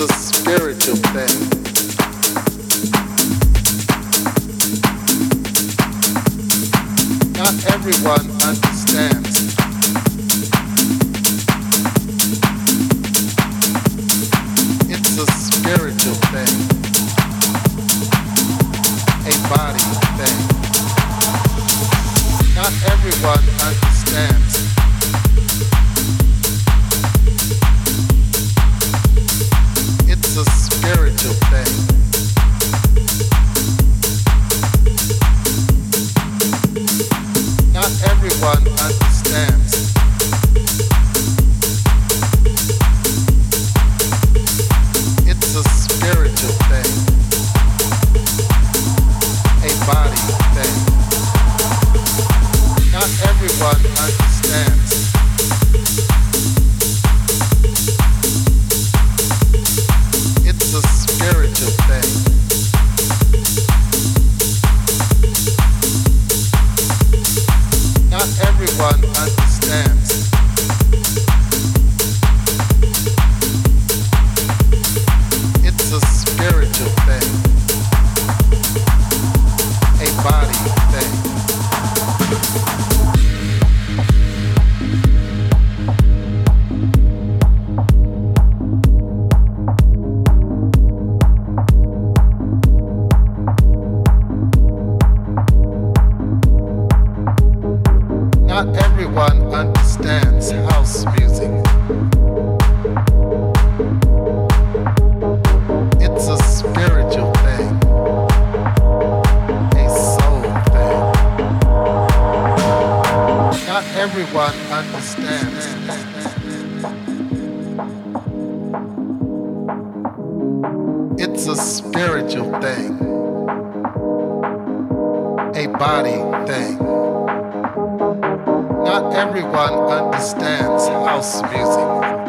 a spiritual thing. Not everyone understands. everyone understands. It's a spiritual thing, a body thing. Not everyone understands house music.